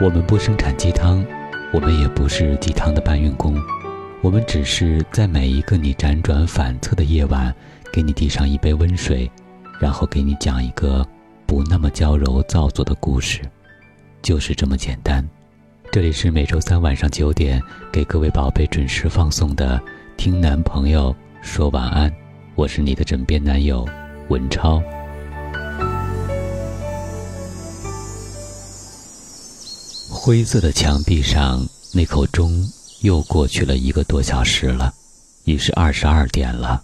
我们不生产鸡汤，我们也不是鸡汤的搬运工，我们只是在每一个你辗转反侧的夜晚，给你递上一杯温水，然后给你讲一个不那么娇柔造作的故事，就是这么简单。这里是每周三晚上九点给各位宝贝准时放送的《听男朋友说晚安》，我是你的枕边男友文超。灰色的墙壁上，那口钟又过去了一个多小时了，已是二十二点了。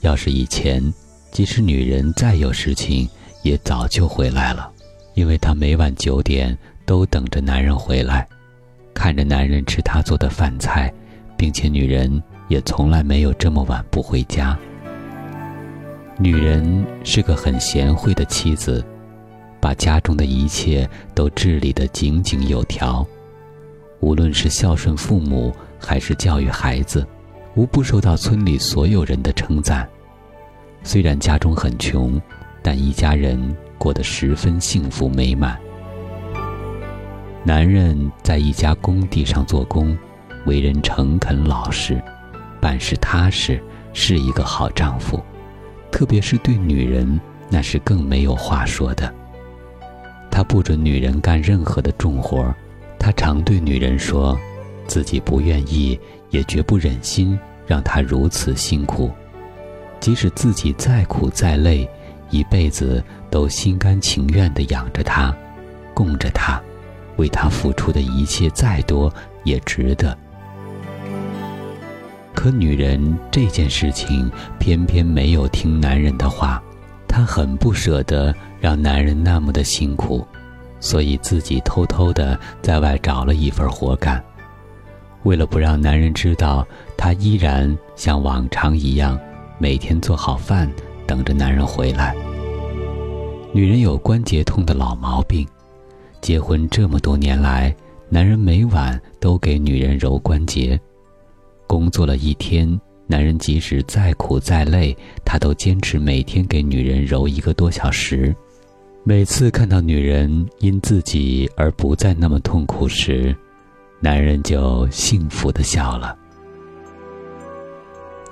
要是以前，即使女人再有事情，也早就回来了，因为她每晚九点都等着男人回来，看着男人吃她做的饭菜，并且女人也从来没有这么晚不回家。女人是个很贤惠的妻子。把家中的一切都治理得井井有条，无论是孝顺父母还是教育孩子，无不受到村里所有人的称赞。虽然家中很穷，但一家人过得十分幸福美满。男人在一家工地上做工，为人诚恳老实，办事踏实，是一个好丈夫。特别是对女人，那是更没有话说的。他不准女人干任何的重活他常对女人说，自己不愿意，也绝不忍心让她如此辛苦，即使自己再苦再累，一辈子都心甘情愿地养着她，供着她，为她付出的一切再多也值得。可女人这件事情偏偏没有听男人的话。她很不舍得让男人那么的辛苦，所以自己偷偷的在外找了一份活干。为了不让男人知道，她依然像往常一样，每天做好饭，等着男人回来。女人有关节痛的老毛病，结婚这么多年来，男人每晚都给女人揉关节。工作了一天。男人即使再苦再累，他都坚持每天给女人揉一个多小时。每次看到女人因自己而不再那么痛苦时，男人就幸福的笑了。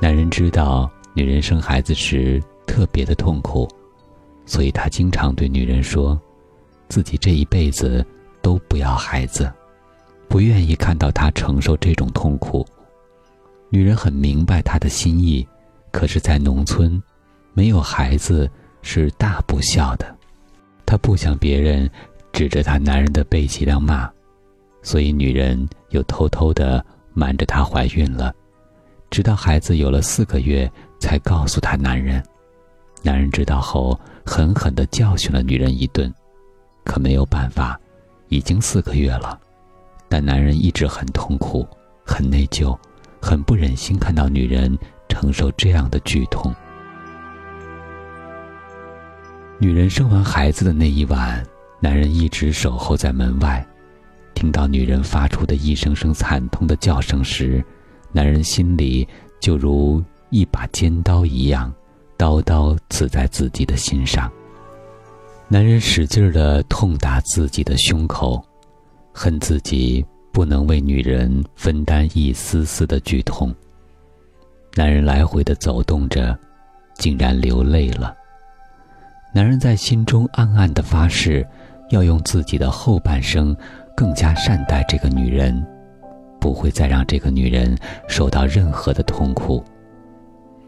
男人知道女人生孩子时特别的痛苦，所以他经常对女人说，自己这一辈子都不要孩子，不愿意看到她承受这种痛苦。女人很明白他的心意，可是，在农村，没有孩子是大不孝的。她不想别人指着她男人的背脊梁骂，所以女人又偷偷的瞒着她怀孕了，直到孩子有了四个月，才告诉她男人。男人知道后，狠狠的教训了女人一顿，可没有办法，已经四个月了，但男人一直很痛苦，很内疚。很不忍心看到女人承受这样的剧痛。女人生完孩子的那一晚，男人一直守候在门外，听到女人发出的一声声惨痛的叫声时，男人心里就如一把尖刀一样，刀刀刺在自己的心上。男人使劲儿的痛打自己的胸口，恨自己。不能为女人分担一丝丝的剧痛。男人来回的走动着，竟然流泪了。男人在心中暗暗的发誓，要用自己的后半生更加善待这个女人，不会再让这个女人受到任何的痛苦。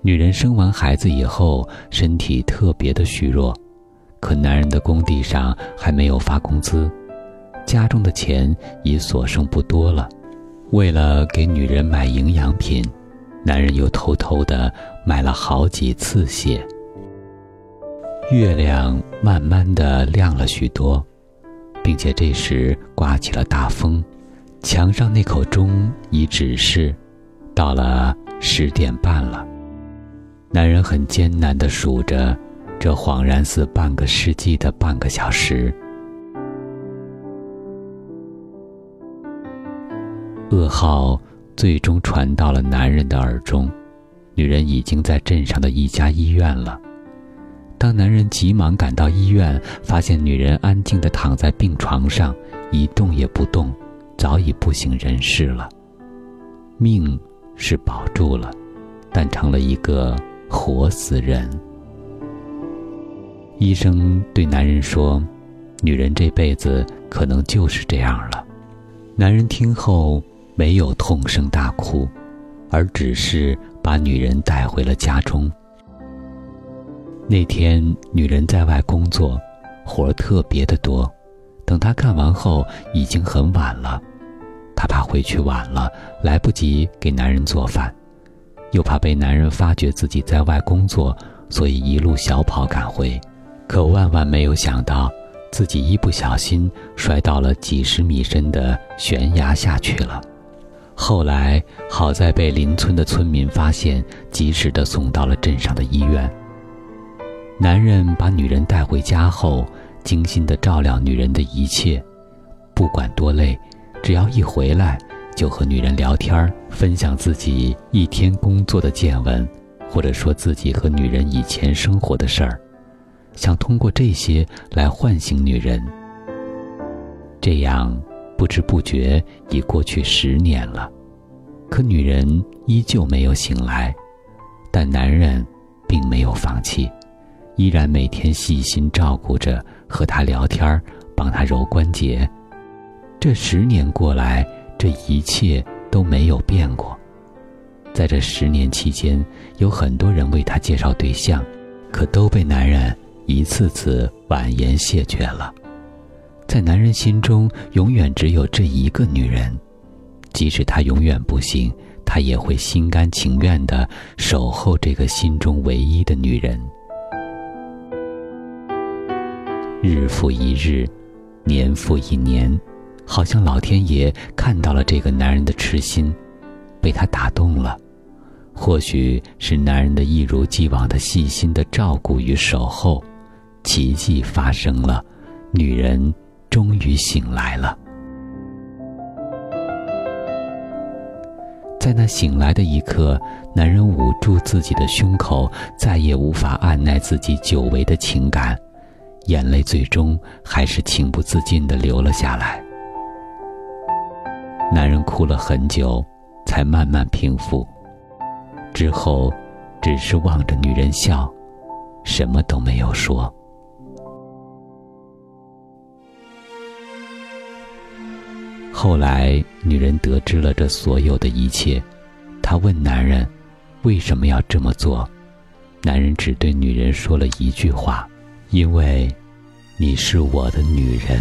女人生完孩子以后，身体特别的虚弱，可男人的工地上还没有发工资。家中的钱已所剩不多了，为了给女人买营养品，男人又偷偷的买了好几次血。月亮慢慢的亮了许多，并且这时刮起了大风，墙上那口钟已指示，到了十点半了。男人很艰难的数着，这恍然似半个世纪的半个小时。噩耗最终传到了男人的耳中，女人已经在镇上的一家医院了。当男人急忙赶到医院，发现女人安静地躺在病床上，一动也不动，早已不省人事了。命是保住了，但成了一个活死人。医生对男人说：“女人这辈子可能就是这样了。”男人听后没有痛声大哭，而只是把女人带回了家中。那天，女人在外工作，活儿特别的多。等她干完后，已经很晚了。她怕回去晚了来不及给男人做饭，又怕被男人发觉自己在外工作，所以一路小跑赶回。可万万没有想到，自己一不小心摔到了几十米深的悬崖下去了。后来好在被邻村的村民发现，及时的送到了镇上的医院。男人把女人带回家后，精心的照料女人的一切，不管多累，只要一回来，就和女人聊天，分享自己一天工作的见闻，或者说自己和女人以前生活的事儿。想通过这些来唤醒女人。这样不知不觉已过去十年了，可女人依旧没有醒来，但男人并没有放弃，依然每天细心照顾着，和他聊天，帮他揉关节。这十年过来，这一切都没有变过。在这十年期间，有很多人为他介绍对象，可都被男人。一次次婉言谢绝了，在男人心中，永远只有这一个女人，即使他永远不行，他也会心甘情愿的守候这个心中唯一的女人。日复一日，年复一年，好像老天爷看到了这个男人的痴心，被他打动了。或许是男人的一如既往的细心的照顾与守候。奇迹发生了，女人终于醒来了。在那醒来的一刻，男人捂住自己的胸口，再也无法按耐自己久违的情感，眼泪最终还是情不自禁的流了下来。男人哭了很久，才慢慢平复。之后，只是望着女人笑，什么都没有说。后来，女人得知了这所有的一切，她问男人：“为什么要这么做？”男人只对女人说了一句话：“因为，你是我的女人。”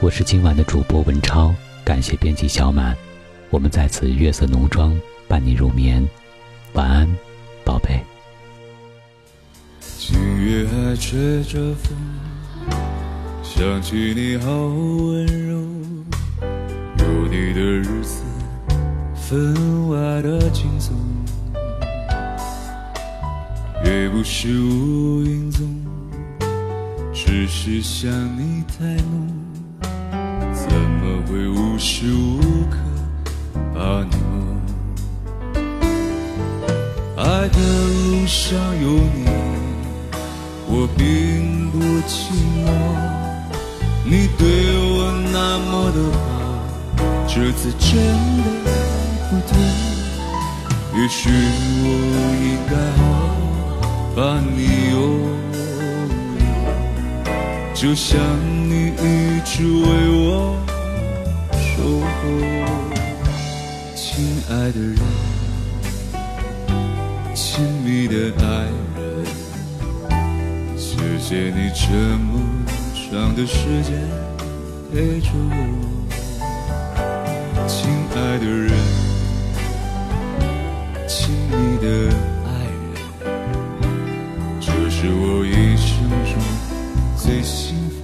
我是今晚的主播文超，感谢编辑小满，我们在此月色浓妆伴你入眠，晚安，宝贝。今夜还吹着风。想起你好温柔，有你的日子分外的轻松，也不是无影踪，只是想你太浓，怎么会无时无刻把你梦？爱的路上有你，我并不寂寞。你对我那么的好，这次真的不同。也许我应该好把你拥有，就像你一直为我守候。亲爱的人，亲密的爱人，谢谢你这么。长的时间陪着我，亲爱的人，亲密的最幸福。